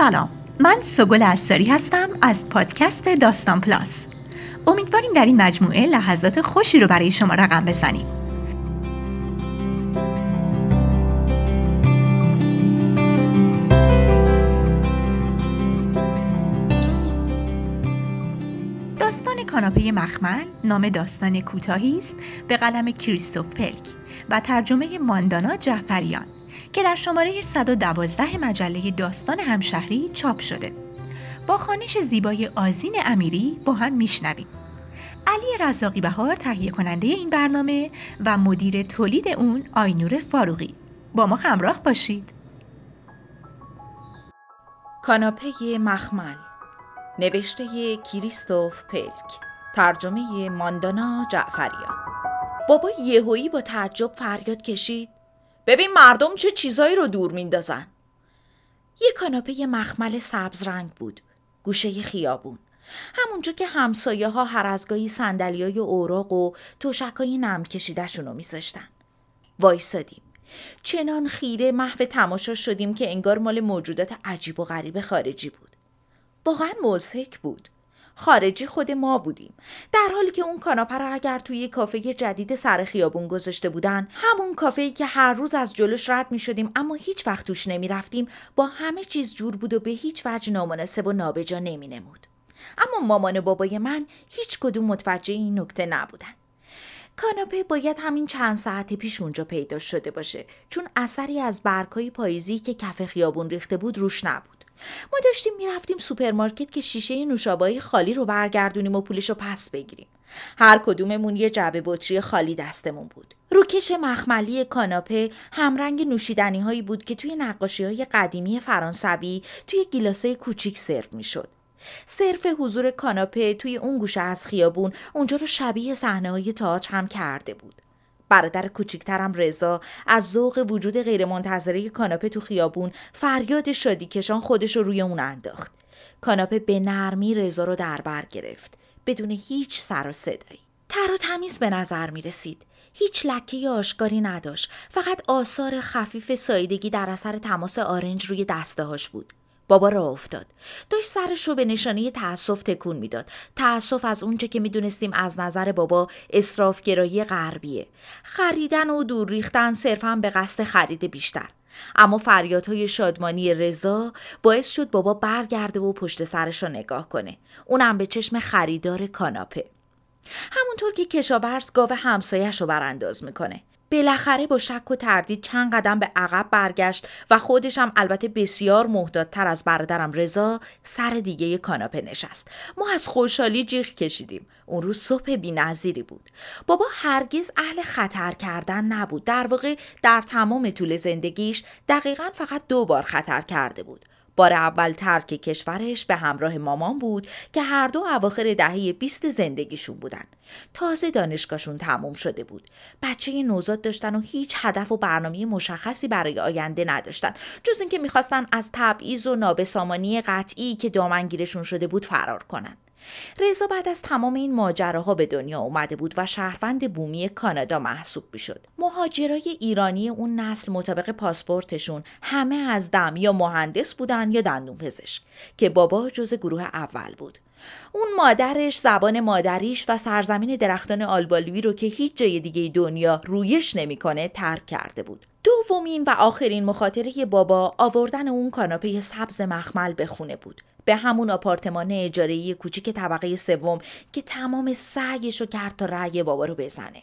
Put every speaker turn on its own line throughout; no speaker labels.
سلام. من سگل استاری هستم از پادکست داستان پلاس. امیدواریم در این مجموعه لحظات خوشی رو برای شما رقم بزنیم. داستان کاناپه مخمل نام داستان کوتاهی است به قلم کریستوف پلک و ترجمه ماندانا جعفریان. که در شماره 112 مجله داستان همشهری چاپ شده. با خانش زیبای آزین امیری با هم میشنویم. علی رزاقی بهار تهیه کننده این برنامه و مدیر تولید اون آینور فاروقی. با ما همراه باشید.
کاناپه مخمل نوشته کریستوف پلک ترجمه ماندانا جعفریان بابا یهویی با تعجب فریاد کشید ببین مردم چه چیزایی رو دور میندازن. یه کاناپه مخمل سبز رنگ بود. گوشه خیابون. همونجا که همسایه ها هر از گاهی سندلی های اوراق و توشک های نم کشیدشون رو میذاشتن. وایسادیم. چنان خیره محو تماشا شدیم که انگار مال موجودات عجیب و غریب خارجی بود. واقعا مزهک بود. خارجی خود ما بودیم. در حالی که اون کاناپه رو اگر توی کافه جدید سر خیابون گذاشته بودن همون کافه که هر روز از جلوش رد می شدیم اما هیچ وقت توش نمی رفتیم با همه چیز جور بود و به هیچ وجه نامناسب و نابجا نمی نمود. اما مامان بابای من هیچ کدوم متوجه این نکته نبودن. کاناپه باید همین چند ساعت پیش اونجا پیدا شده باشه چون اثری از برگهای پاییزی که کف خیابون ریخته بود روش نبود. ما داشتیم می‌رفتیم سوپرمارکت که شیشه نوشابه خالی رو برگردونیم و پولش رو پس بگیریم. هر کدوممون یه جعبه بطری خالی دستمون بود. روکش مخملی کاناپه همرنگ نوشیدنی هایی بود که توی نقاشی های قدیمی فرانسوی توی گیلاسای کوچیک سرو می‌شد. صرف حضور کاناپه توی اون گوشه از خیابون اونجا رو شبیه صحنه های تاج هم کرده بود. برادر کوچیکترم رضا از ذوق وجود غیرمنتظره کاناپه تو خیابون فریاد شادی کشان خودش رو روی اون انداخت. کاناپه به نرمی رضا رو در بر گرفت. بدون هیچ سر و صدایی. تر و تمیز به نظر می رسید. هیچ لکه آشکاری نداشت. فقط آثار خفیف سایدگی در اثر تماس آرنج روی دسته هاش بود. بابا را افتاد. داشت سرش رو به نشانه تأسف تکون می‌داد. تأسف از اونچه که می‌دونستیم از نظر بابا اسرافگرایی غربیه. خریدن و دور ریختن صرفا به قصد خرید بیشتر. اما فریادهای شادمانی رضا باعث شد بابا برگرده و پشت سرش رو نگاه کنه. اونم به چشم خریدار کاناپه. همونطور که کشاورز گاو همسایش رو برانداز می‌کنه. بالاخره با شک و تردید چند قدم به عقب برگشت و خودشم البته بسیار محتاطتر از برادرم رضا سر دیگه کاناپه نشست. ما از خوشحالی جیغ کشیدیم. اون روز صبح بینظیری بود. بابا هرگز اهل خطر کردن نبود. در واقع در تمام طول زندگیش دقیقا فقط دو بار خطر کرده بود. بار اول ترک کشورش به همراه مامان بود که هر دو اواخر دهه 20 زندگیشون بودن. تازه دانشگاهشون تموم شده بود. بچه نوزاد داشتن و هیچ هدف و برنامه مشخصی برای آینده نداشتن جز اینکه می‌خواستن از تبعیض و نابسامانی قطعی که دامنگیرشون شده بود فرار کنن. رضا بعد از تمام این ماجراها به دنیا اومده بود و شهروند بومی کانادا محسوب می‌شد. مهاجرای ایرانی اون نسل مطابق پاسپورتشون همه از دم یا مهندس بودن یا دندون پزشک که بابا جز گروه اول بود. اون مادرش زبان مادریش و سرزمین درختان آلبالوی رو که هیچ جای دیگه دنیا رویش نمی‌کنه ترک کرده بود. دومین و آخرین مخاطره بابا آوردن اون کاناپه سبز مخمل به خونه بود. به همون آپارتمان اجاره‌ای کوچیک طبقه سوم که تمام سعیش رو کرد تا رأی بابا رو بزنه.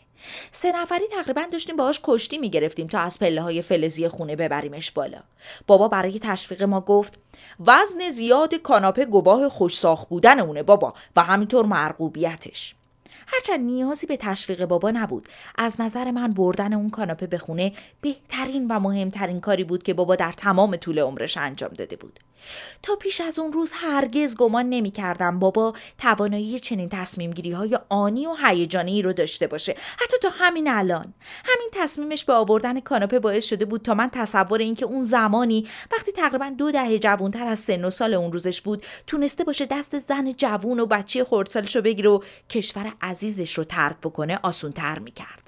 سه نفری تقریبا داشتیم باهاش کشتی می‌گرفتیم تا از پله های فلزی خونه ببریمش بالا. بابا برای تشویق ما گفت وزن زیاد کاناپه گواه خوش ساخت بودن بابا و همینطور مرغوبیتش. هرچند نیازی به تشویق بابا نبود. از نظر من بردن اون کاناپه به خونه بهترین و مهمترین کاری بود که بابا در تمام طول عمرش انجام داده بود. تا پیش از اون روز هرگز گمان نمی کردم بابا توانایی چنین تصمیم گیری های آنی و هیجانی رو داشته باشه. حتی تا همین الان. همین تصمیمش به آوردن کاناپه باعث شده بود تا من تصور اینکه اون زمانی وقتی تقریبا دو دهه جوونتر از سن و سال اون روزش بود تونسته باشه دست زن جوون و بچه خردسالش رو بگیره و کشور عزیزش رو ترک بکنه آسونتر می‌کرد.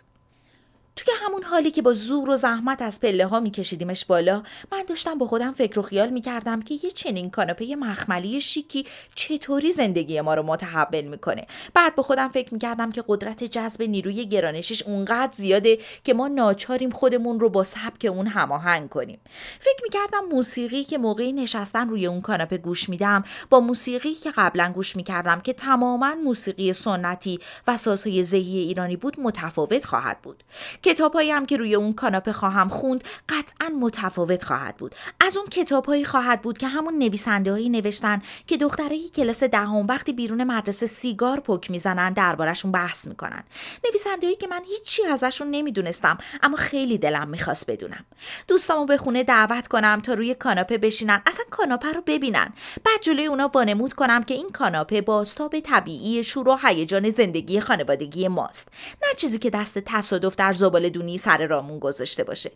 توی همون حالی که با زور و زحمت از پله ها میکشیدیمش بالا من داشتم با خودم فکر و خیال می‌کردم که یه چنین کاناپه مخملی شیکی چطوری زندگی ما رو متحول می‌کنه. بعد با خودم فکر می‌کردم که قدرت جذب نیروی گرانشش اونقدر زیاده که ما ناچاریم خودمون رو با سبک اون هماهنگ کنیم. فکر می‌کردم موسیقی که موقعی نشستن روی اون کاناپه گوش میدم با موسیقی که قبلا گوش می‌کردم که تماما موسیقی سنتی و سازهای زهی ایرانی بود متفاوت خواهد بود. کتابهایی هم که روی اون کاناپه خواهم خوند قطعا متفاوت خواهد بود. از اون کتابهایی خواهد بود که همون نویسندههایی نوشتن که دختره کلاس دهم وقتی بیرون مدرسه سیگار پک می‌زنن دربارشون بحث می‌کنن. نویسندهایی که من هیچی ازشون نمی‌دونستم اما خیلی دلم می‌خواست بدونم. دوستامو به خونه دعوت کنم تا روی کاناپه بشینن اصلا کاناپه رو ببینن. بعد جلوی اونا وانمود کنم که این کاناپه باستاب طبیعی شور و هیجان زندگی خانوادگی ماست. نه چیزی که دست تصادف در زبال دونی سر رامون گذاشته باشه.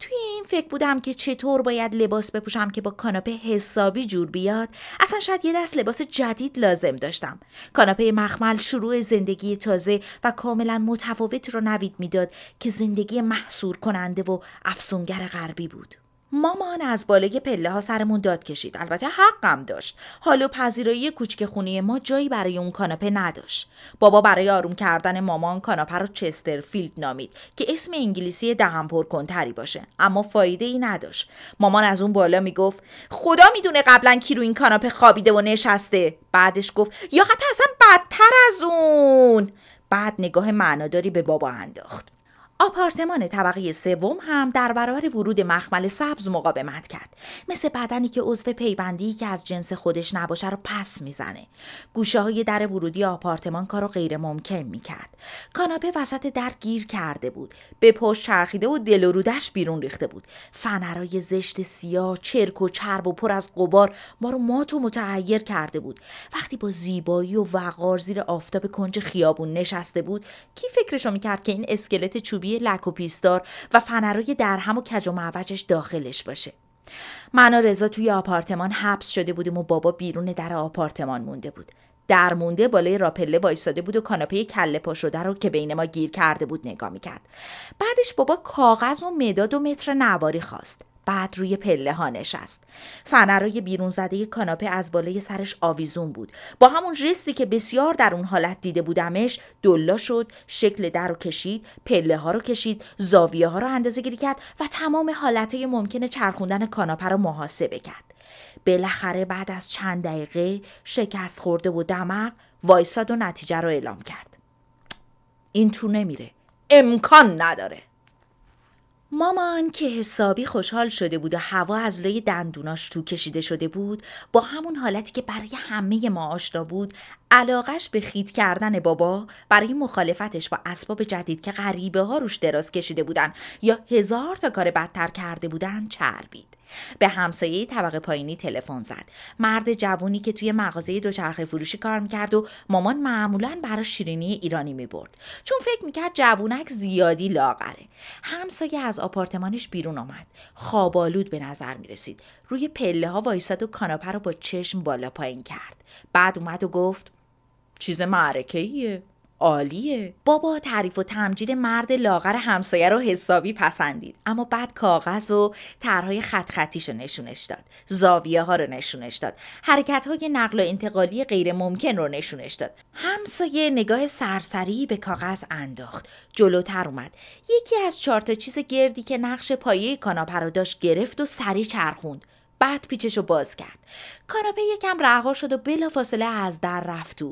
توی این فکر بودم که چطور باید لباس بپوشم که با کاناپه حسابی جور بیاد. اصلا شاید یه دست لباس جدید لازم داشتم. کاناپه مخمل شروع زندگی تازه و کاملا متفاوت رو نوید می‌داد که زندگی محصور کننده و افسونگر غربی بود. مامان از بالای پله ها سرمون داد کشید. البته حقم داشت. حال و پذیرایی کوچک خونه ما جایی برای اون کاناپه نداشت. بابا برای آروم کردن مامان کاناپه رو چسترفیلد نامید که اسم انگلیسی دهم پر کنتری باشه. اما فایده ای نداشت. مامان از اون بالا می‌گفت خدا می‌دونه قبلا کی رو این کاناپه خوابیده و نشسته. بعدش گفت یا حتی اصلا بدتر از اون. بعد نگاه معناداری به بابا انداخت. آپارتمان طبقه سوم هم در برابر ورود مخمل سبز مقاومت کرد. مثل بدنی که عضو پیوندی که از جنس خودش نباشه رو پس می‌زنه. گوشه های در ورودی آپارتمان کارو غیر ممکن می‌کرد. کاناپه وسط در گیر کرده بود. به پشت چرخیده و دل و رودش بیرون ریخته بود. فنرای زشت سیاه چرک و چرب و پر از قبار ما رو مات و متعیر کرده بود. وقتی با زیبایی و وقار زیر آفتاب کنج خیابون نشسته بود کی فکرشو می‌کرد که این اسکلت چوبی لک و پیستار و فنرای درهم و کج و معوجش داخلش باشه. من و رضا توی آپارتمان حبس شده بودیم و بابا بیرون در آپارتمان مونده بود. در مونده بالای راپله وایستاده بود و کاناپه کله پا شده رو که بین ما گیر کرده بود نگاه می‌کرد. بعدش بابا کاغذ و مداد و متر نواری خواست. بعد روی پله ها نشست. فنرای بیرون زده کاناپه از بالای سرش آویزون بود. با همون جستی که بسیار در اون حالت دیده بودمش دلا شد شکل در رو کشید پله ها رو کشید زاویه ها رو اندازه گیری کرد و تمام حالت های ممکن چرخوندن کاناپه رو محاسبه کرد. بالاخره بعد از چند دقیقه شکست خورده و دمق وایساد و نتیجه رو اعلام کرد. این تو نمیره. امکان نداره. مامان که حسابی خوشحال شده بود و هوا از لای دندوناش تو کشیده شده بود با همون حالتی که برای همه ما آشنا بود علاقش به خید کردن بابا برای مخالفتش با اسباب جدید که غریبه ها روش دراز کشیده بودن یا هزار تا کار بدتر کرده بودن چربید. به همسایه طبقه پایینی تلفن زد. مرد جوونی که توی مغازه دوچرخه فروشی کار می‌کرد و مامان معمولا برای شیرینی ایرانی می‌برد. چون فکر می‌کرد جوونک زیادی لاغره. همسایه از آپارتمانش بیرون آمد. خوابالود به نظر می‌رسید. روی پله ها وایساد و کاناپه رو با چشم بالا پایین کرد. بعد اومد و گفت چیز معرکه ایه عالیه. بابا تعریف و تمجید مرد لاغر همسایه رو حسابی پسندید. اما بعد کاغذ و طرحهای خط خطیش رو نشونش داد. زاویه ها رو نشونش داد. حرکت های نقل و انتقالی غیر ممکن رو نشونش داد. همسایه نگاه سرسری به کاغذ انداخت. جلوتر اومد. یکی از چهار تا چیز گردی که نقش پایه کاناپه رو داشت گرفت و سری چرخوند. بعد پیچش رو باز کرد. کاناپه یکم رها شد و بلافاصله از در رفت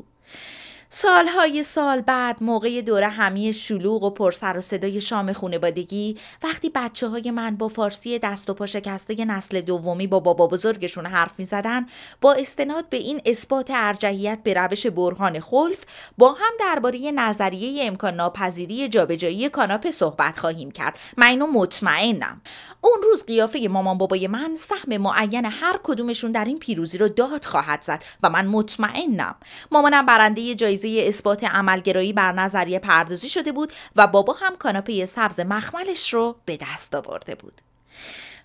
سالهای سال بعد موقع دوره همی شلوغ و پرسر و صدای شام خونوادگی وقتی بچه های من با فارسی دست و پا شکسته نسل دومی با بابا بزرگشون حرف می زدن با استناد به این اثبات ارجحیت به روش برهان خلف با هم درباره نظریه امکان ناپذیری جابجایی کاناپه صحبت خواهیم کرد. من اینو مطمئنم. اون روز قیافه مامان بابای من سهم معین هر کدومشون در این پیروزی رو داد خواهد زد و من مطمئنم. مامانم برنده جایزه جایزه اثبات عملگرایی بر نظریه پردازی شده بود و بابا هم کاناپه سبز مخملش رو به دست آورده بود.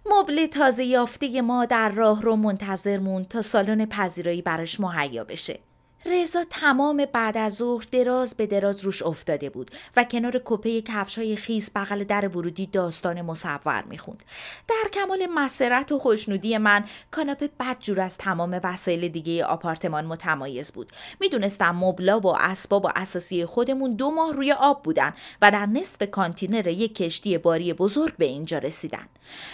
مبل تازه یافته ما در راه رو منتظر مون تا سالن پذیرایی براش مهیا بشه. رضا تمام بعد از ظهر دراز به دراز روش افتاده بود و کنار کپه کفش های خیس بغل در ورودی داستان مصور می‌خوند. در کمال مسرت و خوشنودی من کاناپه بدجور از تمام وسایل دیگه آپارتمان متمایز بود. می‌دونستم مبلا و اسباب و اساسی خودمون دو ماه روی آب بودن و در نصف کانتینر یک کشتی باری بزرگ به اینجا رسیدن.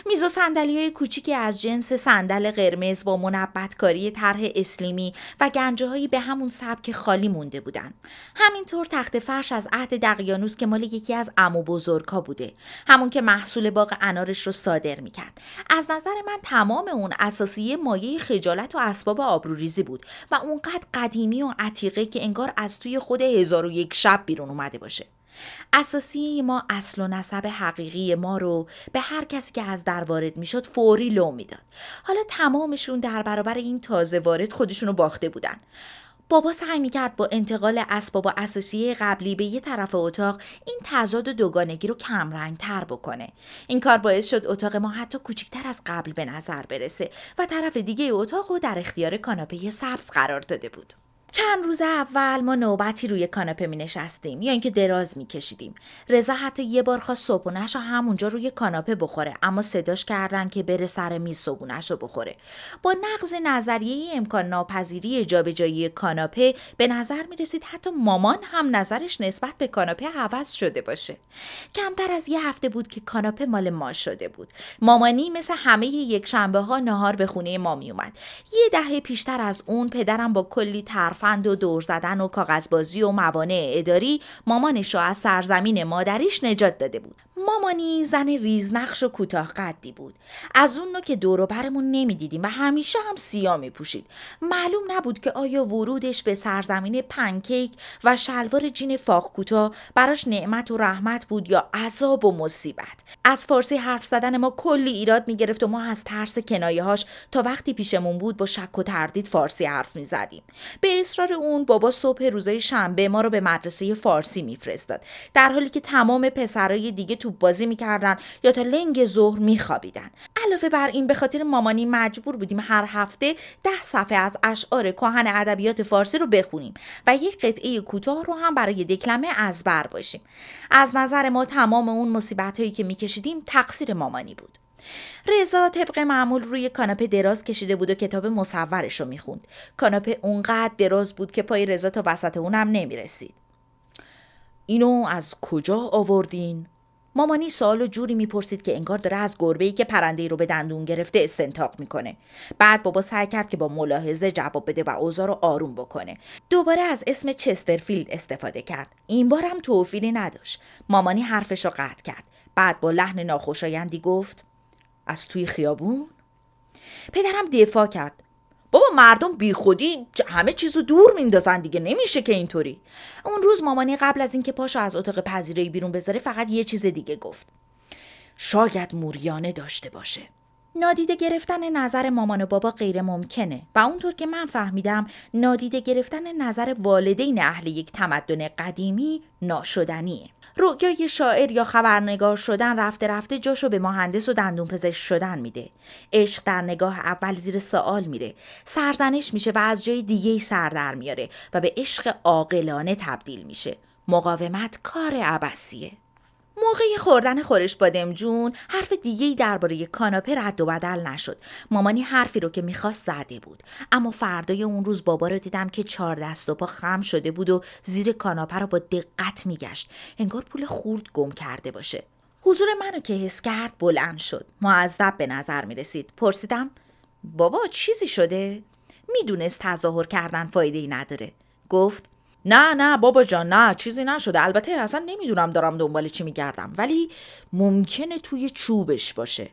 میز و صندلی های کوچیکی از جنس صندل قرمز با منبتکاری طرح اسلیمی و گنجه به همون سبک خالی مونده بودن. همینطور تخت فرش از عهد دقیانوس که مال یکی از امو بزرگا بوده. همون که محصول باغ انارش رو صادر می‌کرد. از نظر من تمام اون اساسی مایه خجالت و اسباب آبروریزی بود و اونقدر قدیمی و عتیقه که انگار از توی خود هزار و یک شب بیرون اومده باشه. اساسی ما اصل و نسب حقیقی ما رو به هر کسی که از در وارد می‌شد فوری لو می‌داد. حالا تمامشون در برابر این تازه وارد خودشونو باخته بودن. بابا سعی می‌کرد با انتقال اسباب و اساسیه قبلی به یه طرف اتاق این تضاد و دوگانگی رو کمرنگ تر بکنه. این کار باعث شد اتاق ما حتی کوچکتر از قبل به نظر برسه و طرف دیگه اتاق رو در اختیار کاناپه سبز قرار داده بود. چند روز اول ما نوبتی روی کاناپه می نشستیم یا اینکه دراز می کشیدیم. رضا حتی یه بار خواست صبحونش رو همونجا روی کاناپه بخوره اما صداش کردن که بره سر میز صبحونش رو بخوره. با نقض نظریه امکان ناپذیری جابجایی کاناپه به نظر می رسید حتی مامان هم نظرش نسبت به کاناپه عوض شده باشه. کمتر از یه هفته بود که کاناپه مال ما شده بود. مامانی مثل همه یک شنبه ها نهار به خونه ما می اومد. یه دهه پیشتر از اون پدرم با کلی ترف ترفند و دور زدن و کاغذبازی و موانع اداری مامانش را از سرزمین مادریش نجات داده بود. مامانی زن ریزنقش و کوتاه قدی بود. از اون نو که دور برمون نمی‌دیدیم و همیشه هم سیاه می پوشید معلوم نبود که آیا ورودش به سرزمین پنکیک و شلوار جین فاق کوتاه براش نعمت و رحمت بود یا عذاب و مصیبت. از فارسی حرف زدن ما کلی ایراد می گرفت و ما از ترس کنایه هاش تا وقتی پیشمون بود با شک و تردید فارسی حرف می زدیم به اصرار اون بابا صبح روزای شنبه ما رو به مدرسه فارسی میفرستاد. در حالی که تمام پسرای دیگه تو بازی می‌کردن یا تا لنگ ظهر میخوابیدن. علاوه بر این به خاطر مامانی مجبور بودیم هر هفته ده صفحه از اشعار کهن ادبیات فارسی رو بخونیم و یک قطعه کوتاه رو هم برای دکلمه از بر باشیم. از نظر ما تمام اون مصیبت هایی که میکشیدیم تقصیر مامانی بود. رضا طبق معمول روی کاناپه دراز کشیده بود و کتاب مصورش رو می‌خوند. کاناپه اونقدر دراز بود که پای رضا تا وسط اونم نمی‌رسید. اینو از کجا آوردین؟ مامانی سوال و جوری می‌پرسید که انگار داره از گربه ای که پرنده رو به دندون گرفته استنتاق می‌کنه. بعد بابا سعی کرد که با ملاحظه جواب بده و اوضاع رو آروم بکنه. دوباره از اسم چسترفیلد استفاده کرد. این بار هم توفیلی نداشت. مامانی حرفش رو قطع کرد. بعد با لحن ناخوشایندی گفت از توی خیابون؟ پدرم دفاع کرد. بابا مردم بیخودی همه چیزو دور میندازن دیگه نمیشه که اینطوری. اون روز مامانی قبل از اینکه پاشو از اتاق پذیرایی بیرون بذاره فقط یه چیز دیگه گفت. شاید موریانه داشته باشه. نادیده گرفتن نظر مامان و بابا غیر ممکنه و اونطور که من فهمیدم نادیده گرفتن نظر والدین اهل یک تمدن قدیمی ناشدنیه. رؤیای شاعر یا خبرنگار شدن رفته رفته جاشو به مهندس و دندون پزشک شدن میده. عشق در نگاه اول زیر سوال میره. سرزنش میشه و از جای دیگه سر در میاره و به عشق عاقلانه تبدیل میشه. مقاومت کار عبسیه موقع خوردن خورش بادمجون حرف دیگه درباره کاناپه رد و بدل نشد. مامانی حرفی رو که می‌خواست زده بود. اما فردای اون روز بابا رو دیدم که چهار دست و پا خم شده بود و زیر کاناپه رو با دقت میگشت. انگار پول خورد گم کرده باشه. حضور منو که حس کرد بلند شد. معذب به نظر می رسید پرسیدم بابا چیزی شده؟ می‌دونست تظاهر کردن فایده ای نداره. گفت نه نه بابا جان نه چیزی نشده. البته اصلا نمی‌دونم دارم دنبال چی میگردم. ولی ممکنه توی چوبش باشه.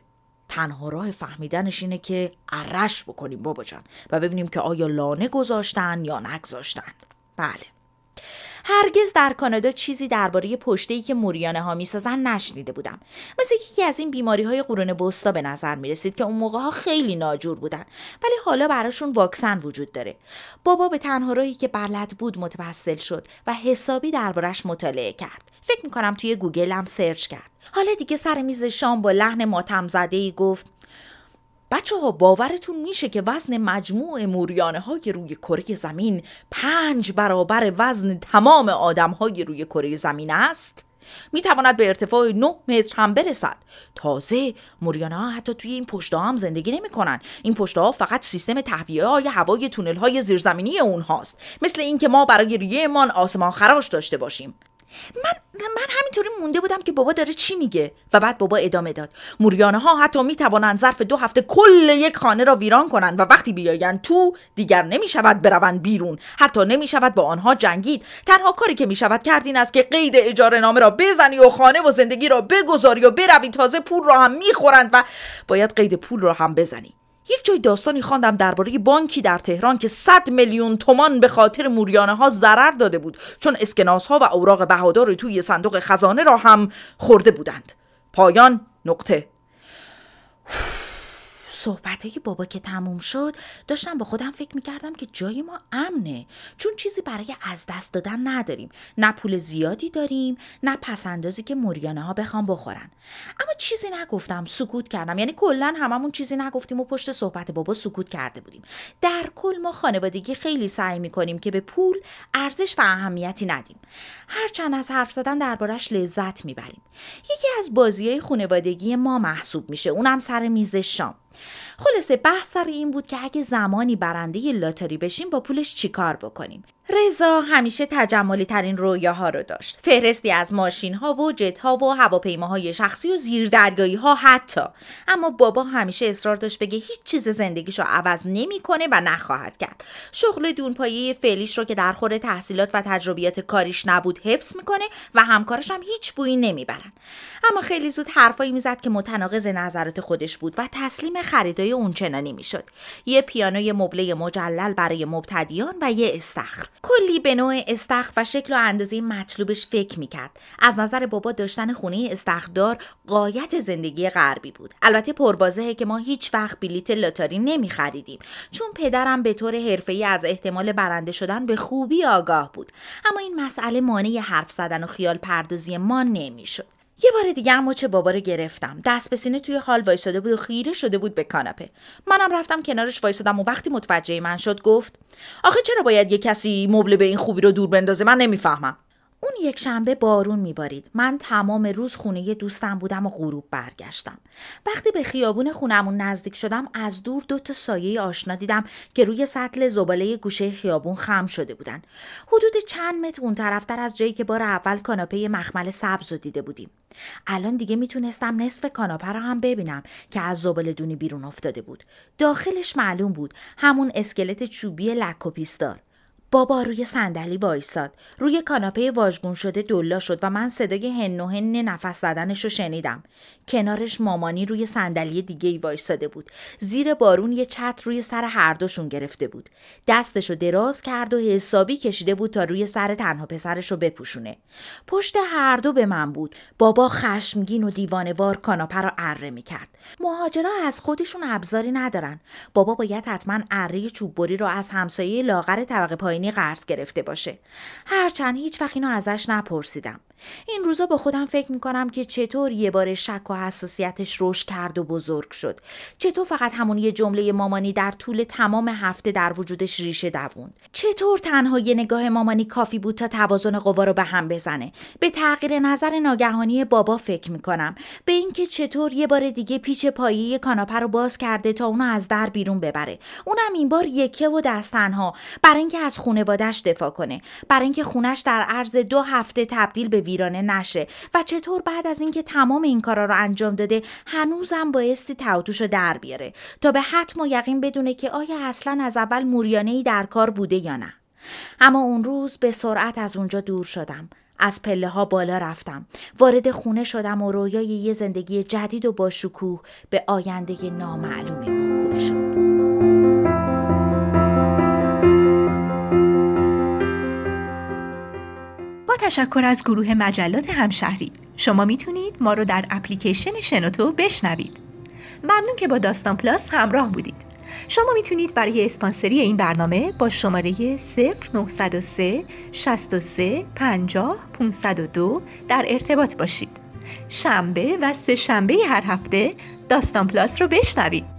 تنها راه فهمیدنش اینه که عرش بکنیم بابا جان. و ببینیم که آیا لانه گذاشتن یا نگذاشتن. بله. هرگز در کانادا چیزی درباره ای که موریانه ها می‌سازن نشنیده بودم. مثل یکی از این بیماری های قرون وسطا به نظر می رسید که اون موقع ها خیلی ناجور بودن ولی حالا براشون واکسن وجود داره. بابا به تنها راهی که بلد بود متوسل شد و حسابی دربارش مطالعه کرد. فکر می‌کنم توی گوگل هم سرچ کرد. حالا دیگه سر میز شام با لحن ماتم زده ای گفت بچه ها باورتون میشه که وزن مجموع موریانه های روی کره زمین پنج برابر وزن تمام آدم های روی کره زمین است؟ می تواند به ارتفاع 9 متر هم برسد تازه موریانه ها حتی توی این پشت هم زندگی نمی کنن. این پشت ها فقط سیستم تهویه های هوای تونل های زیرزمینی اونهاست مثل اینکه ما برای ریهمان آسمان خراش داشته باشیم من من همینطوری مونده بودم که بابا داره چی میگه و بعد بابا ادامه داد. موریانه ها حتی می‌توانند ظرف دو هفته کل یک خانه را ویران کنند و وقتی بیایند تو دیگر نمی‌شود بروند بیرون. حتی نمی‌شود با آنها جنگید. تنها کاری که می‌شود کرد این است که قید اجاره نامه را بزنی و خانه و زندگی را بگذاری و بروی تازه پول را هم می‌خورند و باید قید پول را هم بزنی. یک جای داستانی خواندم درباره بانکی در تهران که 100 میلیون تومان به خاطر موریانه ها ضرر داده بود چون اسکناس ها و اوراق بهادار توی صندوق خزانه را هم خورده بودند. پایان نقطه. صحبت بابا که تموم شد داشتم با خودم فکر می‌کردم که جای ما امنه. چون چیزی برای از دست دادن نداریم. نه پول زیادی داریم نه پسندازی که موریانه ها بخوام بخورن. اما چیزی نگفتم سکوت کردم. یعنی کلا هممون چیزی نگفتیم و پشت صحبت بابا سکوت کرده بودیم. در کل ما خانوادگی خیلی سعی می‌کنیم که به پول ارزش و اهمیتی ندیم. هرچند از حرف زدن دربارش لذت می‌بریم. یکی از بازی های خانوادگی ما محسوب میشه. اونم سر میز شام. خلاصه بحث سر این بود که اگه زمانی برنده لاتاری بشیم با پولش چیکار بکنیم رضا همیشه تجملی ترین رویاها رو داشت. فهرستی از ماشین ها و جت ها و هواپیماهای شخصی و زیردریایی ها حتی. اما بابا همیشه اصرار داشت بگه هیچ چیز زندگیشو عوض نمی‌کنه و نخواهد کرد. شغل دونپایه فعلیش رو که در خور تحصیلات و تجربیات کاریش نبود حفظ می‌کنه و همکارش هم هیچ بویی نمی‌برن. اما خیلی زود حرفایی می‌زد که متناقض نظرات خودش بود و تسلیم خریدای اونچنانی می‌شد. یه پیانوی مبله مجلل برای مبتدیان و یه استخر. کلی به نوع استخر و شکل و اندازه مطلوبش فکر می‌کرد. از نظر بابا داشتن خونه استخردار قایت زندگی غربی بود. البته پروازهه که ما هیچ وقت بلیت لاتاری نمیخریدیم. چون پدرم به طور حرفه‌ای از احتمال برنده شدن به خوبی آگاه بود. اما این مسئله مانع حرف زدن و خیال پردازی ما نمی‌شد. یه بار دیگه اما چه بابا رو گرفتم. دست به سینه توی حال وایساده بود و خیره شده بود به کاناپه. منم رفتم کنارش وایسادم و وقتی متوجه من شد گفت آخه چرا باید یه کسی مبل به این خوبی رو دور بندازه؟ من نمی‌فهمم. اون یک شنبه بارون میبارید. من تمام روز خونه دوستم بودم و غروب برگشتم. وقتی به خیابون خونمون نزدیک شدم از دور دو تا سایه آشنا دیدم که روی سطل زباله گوشه خیابون خم شده بودن. حدود چند متر اون طرفتر از جایی که بار اول کاناپه مخمل سبز رو دیده بودیم. الان دیگه می‌تونستم نصف کاناپه رو هم ببینم که از زباله دونی بیرون افتاده بود. داخلش معلوم بود همون اسکلت چوبی لک و پیستار بابا روی صندلی وایساد. روی کاناپه واژگون شده دلا شد و من صدای هن و هن نفس زدنش رو شنیدم. کنارش مامانی روی صندلی دیگه ای وایساده بود. زیر بارون یه چتر روی سر هر دوشون گرفته بود. دستش رو دراز کرد و حسابی کشیده بود تا روی سر تنها پسرش رو بپوشونه. پشت هر دو به من بود. بابا خشمگین و دیوانوار کاناپه رو اره می‌کرد. مهاجرا از خودشون ابزاری ندارن. بابا باید حتما اره چوببری رو از همسایه لاغر طبقه پایینی قرض گرفته باشه. هرچند هیچ وقت اینو ازش نپرسیدم. این روزا با خودم فکر می‌کنم که چطور یه بار شک و حساسیتش رشد کرد و بزرگ شد. چطور فقط همون یه جمله مامانی در طول تمام هفته در وجودش ریشه دووند. چطور تنها یه نگاه مامانی کافی بود تا توازن قوا رو به هم بزنه. به تغییر نظر ناگهانی بابا فکر می‌کنم. به اینکه چطور یه بار دیگه پیچ پایه کاناپه رو باز کرده تا اونو از در بیرون ببره. اونم این بار یکه و دست تنها. برای اینکه از خونوادش دفاع کنه. برای اینکه خونش در عرض دو هفته تبدیل به ویرانه نشه. و چطور بعد از اینکه تمام این کارا رو انجام داده هنوزم بایستی توتوش رو در بیاره. تا به حتم و یقین بدونه که آیا اصلا از اول موریانه ای در کار بوده یا نه. اما اون روز به سرعت از اونجا دور شدم. از پله ها بالا رفتم. وارد خونه شدم و رویای یه زندگی جدید و با شکوه به آینده نامعلومی موکول شد.
تشکر از گروه مجلات همشهری. شما می‌تونید ما رو در اپلیکیشن شنوتو بشنوید. ممنون که با داستان پلاس همراه بودید. شما می‌تونید برای اسپانسری این برنامه با شماره 0903 63 50 502 در ارتباط باشید. شنبه و سه شنبه هر هفته داستان پلاس رو بشنوید.